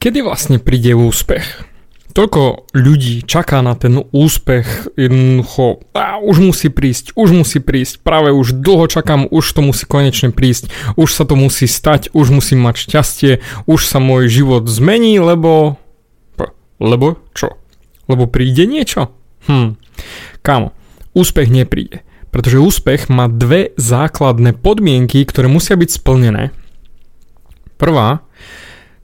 Kedy vlastne príde úspech? Toľko ľudí čaká na ten úspech, jednoducho, a už musí prísť, už musí prísť, práve už dlho čakám, už to musí konečne prísť, už sa to musí stať, už musím mať šťastie, už sa môj život zmení, lebo... Lebo čo? Lebo príde niečo? Hm, kámo, úspech nepríde, pretože úspech má dve základné podmienky, ktoré musia byť splnené. Prvá,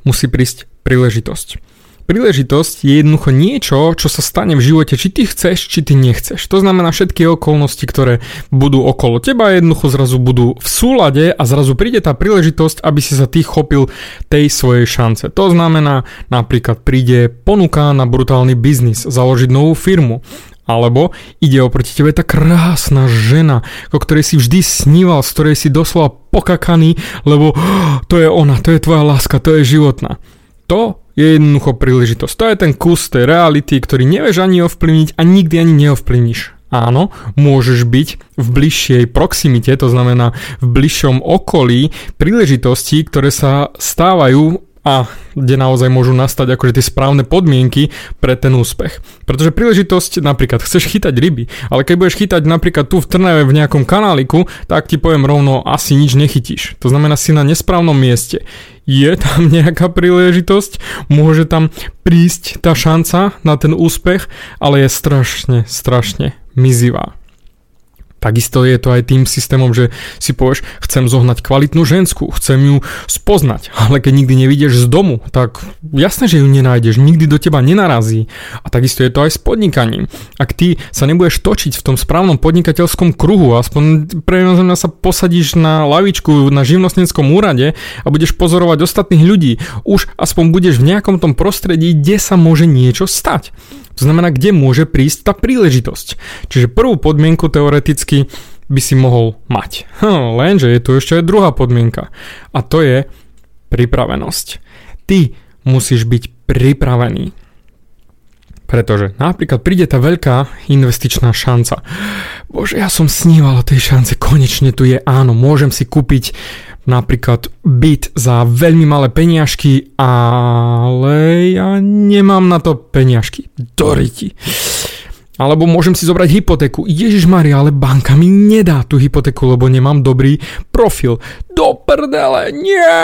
musí prísť príležitosť. Príležitosť je jednoducho niečo, čo sa stane v živote, či ty chceš, či ty nechceš. To znamená všetky okolnosti, ktoré budú okolo teba, jednoducho zrazu budú v súlade a zrazu príde tá príležitosť, aby si sa ty chopil tej svojej šance. To znamená, napríklad príde ponuka na brutálny biznis, založiť novú firmu, alebo ide oproti tebe tá krásna žena, o ktorej si vždy sníval, z ktorej si doslova pokakaný, lebo to je ona, to je tvoja láska, to je životná. To je jednoducho príležitosť. To je ten kus tej reality, ktorý nevieš ani ovplyvniť a nikdy ani neovplyvníš. Áno, môžeš byť v bližšej proximite, to znamená v bližšom okolí príležitostí, ktoré sa stávajú a kde naozaj môžu nastať akože tie správne podmienky pre ten úspech. Pretože príležitosť, napríklad chceš chytať ryby, ale keď budeš chytať napríklad tu v Trnave v nejakom kanáliku, tak ti poviem rovno, asi nič nechytíš. To znamená si na nesprávnom mieste. Je tam nejaká príležitosť, môže tam prísť tá šanca na ten úspech, ale je strašne, strašne mizivá. Takisto je to aj tým systémom, že si povieš, chcem zohnať kvalitnú ženskú, chcem ju spoznať, ale keď nikdy nevidíš z domu, tak jasné, že ju nenájdeš, nikdy do teba nenarazí. A takisto je to aj s podnikaním. Ak ty sa nebudeš točiť v tom správnom podnikateľskom kruhu, aspoň pre sa posadíš na lavičku na živnostníckom úrade a budeš pozorovať ostatných ľudí, už aspoň budeš v nejakom tom prostredí, kde sa môže niečo stať. To znamená, kde môže prísť tá príležitosť. Čiže prvú podmienku teoreticky by si mohol mať. Hm, lenže je tu ešte aj druhá podmienka. A to je pripravenosť. Ty musíš byť pripravený. Pretože napríklad príde tá veľká investičná šanca. Bože, ja som sníval o tej šance, konečne tu je, áno, môžem si kúpiť napríklad byt za veľmi malé peniažky, ale ja nemám na to peniažky. Doriti. Alebo môžem si zobrať hypotéku. Ježiš Maria, ale banka mi nedá tú hypotéku, lebo nemám dobrý profil. Do prdele, nie!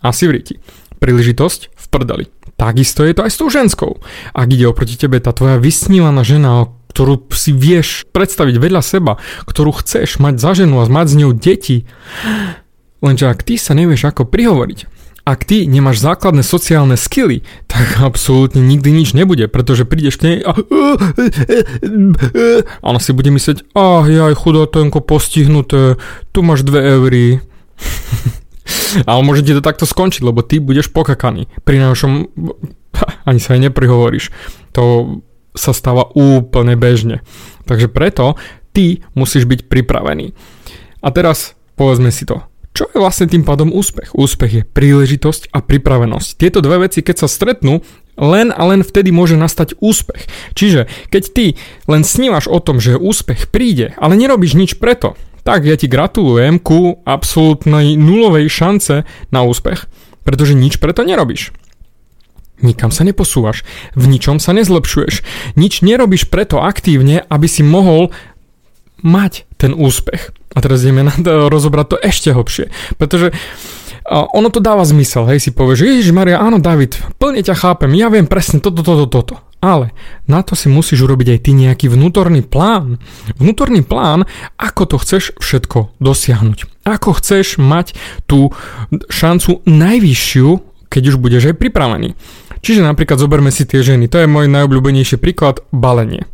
Asi vriti. Príležitosť v prdeli. Takisto je to aj s tou ženskou. Ak ide oproti tebe tá tvoja vysnívaná žena, ktorú si vieš predstaviť vedľa seba, ktorú chceš mať za ženu a mať z ňou deti. Lenže ak ty sa nevieš ako prihovoriť, ak ty nemáš základné sociálne skily, tak absolútne nikdy nič nebude, pretože prídeš k nej a ona si bude myslieť, ah, jaj, chudotenko postihnuté, tu máš dve eury. Ale môže ti to takto skončiť, lebo ty budeš pokakaný. Pri našom ani sa aj neprihovoríš. To sa stáva úplne bežne. Takže preto ty musíš byť pripravený. A teraz povedzme si to. Čo je vlastne tým pádom úspech? Úspech je príležitosť a pripravenosť. Tieto dve veci, keď sa stretnú, len a len vtedy môže nastať úspech. Čiže keď ty len snívaš o tom, že úspech príde, ale nerobíš nič preto, tak ja ti gratulujem ku absolútnej nulovej šance na úspech, pretože nič preto nerobíš. Nikam sa neposúvaš, v ničom sa nezlepšuješ, nič nerobíš preto aktívne, aby si mohol mať ten úspech. A teraz ideme na to, rozobrať to ešte hlbšie, pretože ono to dáva zmysel, hej, si povieš, Ježiš Maria, áno David, plne ťa chápem, ja viem presne toto, toto, toto. Ale na to si musíš urobiť aj ty nejaký vnútorný plán. Vnútorný plán, ako to chceš všetko dosiahnuť. Ako chceš mať tú šancu najvyššiu, keď už budeš aj pripravený. Čiže napríklad zoberme si tie ženy, to je môj najobľúbenejší príklad, balenie.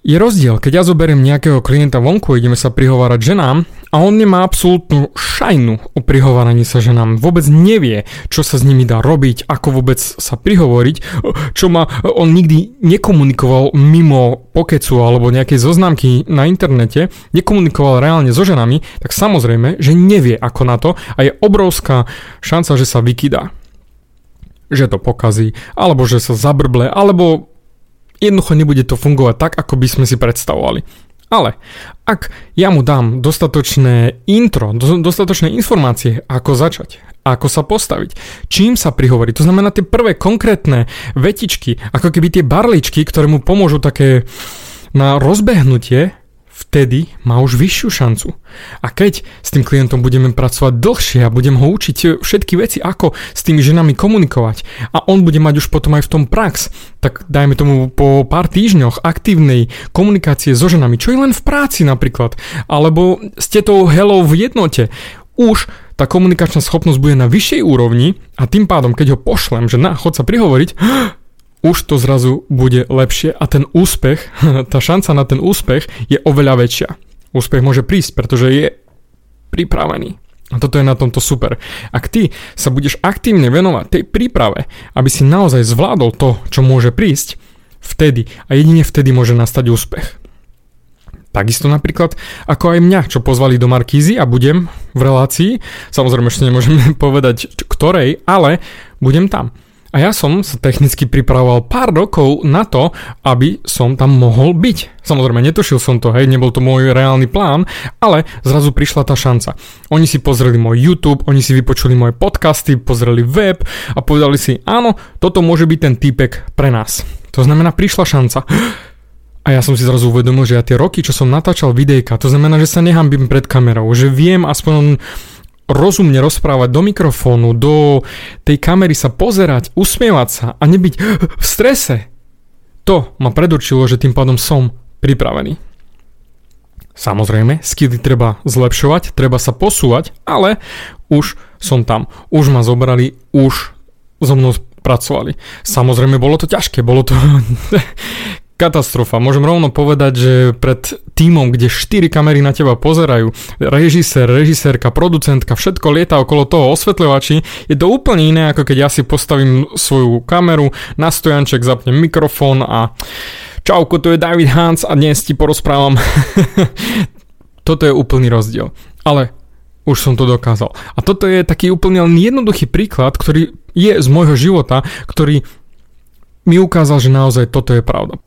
Je rozdiel, keď ja zoberiem nejakého klienta vonku, ideme sa prihovárať ženám a on nemá absolútnu šajnu o prihováraní sa ženám. Vôbec nevie, čo sa s nimi dá robiť, ako vôbec sa prihovoriť, čo ma on nikdy nekomunikoval mimo pokecu alebo nejakej zoznámky na internete, nekomunikoval reálne so ženami, tak samozrejme, že nevie ako na to a je obrovská šanca, že sa vykydá že to pokazí, alebo že sa zabrble, alebo jednoducho nebude to fungovať tak, ako by sme si predstavovali. Ale ak ja mu dám dostatočné intro, dostatočné informácie, ako začať, ako sa postaviť, čím sa prihovoriť, to znamená tie prvé konkrétne vetičky, ako keby tie barličky, ktoré mu pomôžu také na rozbehnutie, vtedy má už vyššiu šancu. A keď s tým klientom budeme pracovať dlhšie a budem ho učiť všetky veci, ako s tými ženami komunikovať a on bude mať už potom aj v tom prax, tak dajme tomu po pár týždňoch aktívnej komunikácie so ženami, čo je len v práci napríklad, alebo ste tou helou v jednote, už tá komunikačná schopnosť bude na vyššej úrovni a tým pádom, keď ho pošlem, že na, chod sa prihovoriť, už to zrazu bude lepšie a ten úspech, tá šanca na ten úspech je oveľa väčšia. Úspech môže prísť, pretože je pripravený. A toto je na tomto super. Ak ty sa budeš aktívne venovať tej príprave, aby si naozaj zvládol to, čo môže prísť, vtedy a jedine vtedy môže nastať úspech. Takisto napríklad ako aj mňa, čo pozvali do Markízy a budem v relácii, samozrejme ešte nemôžem povedať ktorej, ale budem tam. A ja som sa technicky pripravoval pár rokov na to, aby som tam mohol byť. Samozrejme, netušil som to, hej, nebol to môj reálny plán, ale zrazu prišla tá šanca. Oni si pozreli môj YouTube, oni si vypočuli moje podcasty, pozreli web a povedali si, áno, toto môže byť ten týpek pre nás. To znamená, prišla šanca. A ja som si zrazu uvedomil, že ja tie roky, čo som natáčal videjka, to znamená, že sa nehambím pred kamerou, že viem aspoň rozumne rozprávať do mikrofónu, do tej kamery sa pozerať, usmievať sa a nebyť v strese. To ma predurčilo, že tým pádom som pripravený. Samozrejme, skily treba zlepšovať, treba sa posúvať, ale už som tam. Už ma zobrali, už so mnou pracovali. Samozrejme, bolo to ťažké, bolo to katastrofa. Môžem rovno povedať, že pred týmom, kde 4 kamery na teba pozerajú, režisér, režisérka, producentka, všetko lieta okolo toho osvetľovači, je to úplne iné, ako keď ja si postavím svoju kameru, na stojanček zapnem mikrofón a čauko, to je David Hans a dnes ti porozprávam. Toto je úplný rozdiel. Ale už som to dokázal. A toto je taký úplne jednoduchý príklad, ktorý je z môjho života, ktorý mi ukázal, že naozaj toto je pravda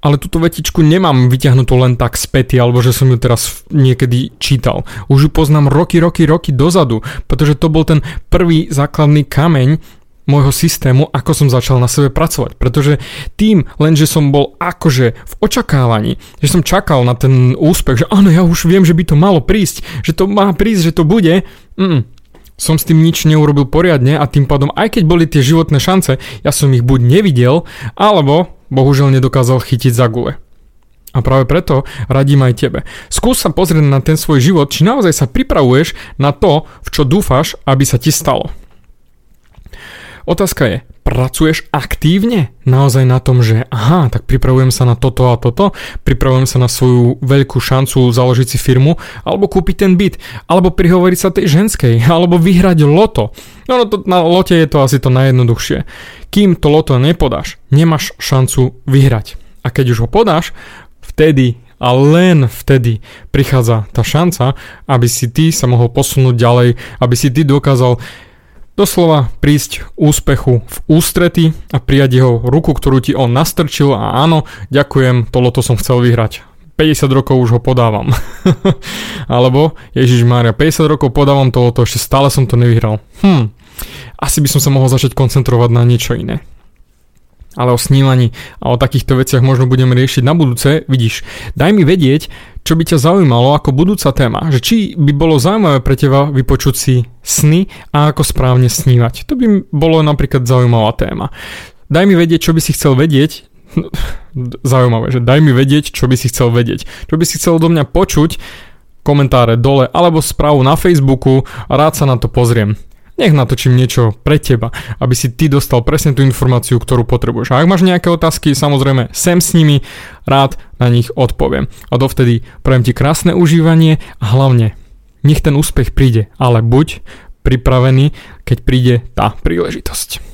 ale túto vetičku nemám vyťahnutú len tak späty, alebo že som ju teraz niekedy čítal. Už ju poznám roky, roky, roky dozadu, pretože to bol ten prvý základný kameň môjho systému, ako som začal na sebe pracovať. Pretože tým, len že som bol akože v očakávaní, že som čakal na ten úspech, že áno, ja už viem, že by to malo prísť, že to má prísť, že to bude, mm, som s tým nič neurobil poriadne a tým pádom, aj keď boli tie životné šance, ja som ich buď nevidel, alebo bohužiaľ nedokázal chytiť za gule. A práve preto radím aj tebe. Skús sa pozrieť na ten svoj život, či naozaj sa pripravuješ na to, v čo dúfaš, aby sa ti stalo. Otázka je, pracuješ aktívne naozaj na tom, že aha, tak pripravujem sa na toto a toto, pripravujem sa na svoju veľkú šancu založiť si firmu, alebo kúpiť ten byt, alebo prihovoriť sa tej ženskej, alebo vyhrať loto. No, no to, na lote je to asi to najjednoduchšie. Kým to loto nepodáš, nemáš šancu vyhrať. A keď už ho podáš, vtedy a len vtedy prichádza tá šanca, aby si ty sa mohol posunúť ďalej, aby si ty dokázal Doslova prísť úspechu v ústrety a prijať jeho ruku, ktorú ti on nastrčil a áno, ďakujem, to som chcel vyhrať. 50 rokov už ho podávam. Alebo, Ježiš Mária, 50 rokov podávam tohoto, ešte stále som to nevyhral. Hm, asi by som sa mohol začať koncentrovať na niečo iné ale o snívaní a o takýchto veciach možno budeme riešiť na budúce. Vidíš, daj mi vedieť, čo by ťa zaujímalo ako budúca téma, že či by bolo zaujímavé pre teba vypočuť si sny a ako správne snívať. To by bolo napríklad zaujímavá téma. Daj mi vedieť, čo by si chcel vedieť, zaujímavé, že daj mi vedieť, čo by si chcel vedieť. Čo by si chcel do mňa počuť, komentáre dole alebo správu na Facebooku rád sa na to pozriem nech natočím niečo pre teba, aby si ty dostal presne tú informáciu, ktorú potrebuješ. A ak máš nejaké otázky, samozrejme sem s nimi, rád na nich odpoviem. A dovtedy prajem ti krásne užívanie a hlavne nech ten úspech príde, ale buď pripravený, keď príde tá príležitosť.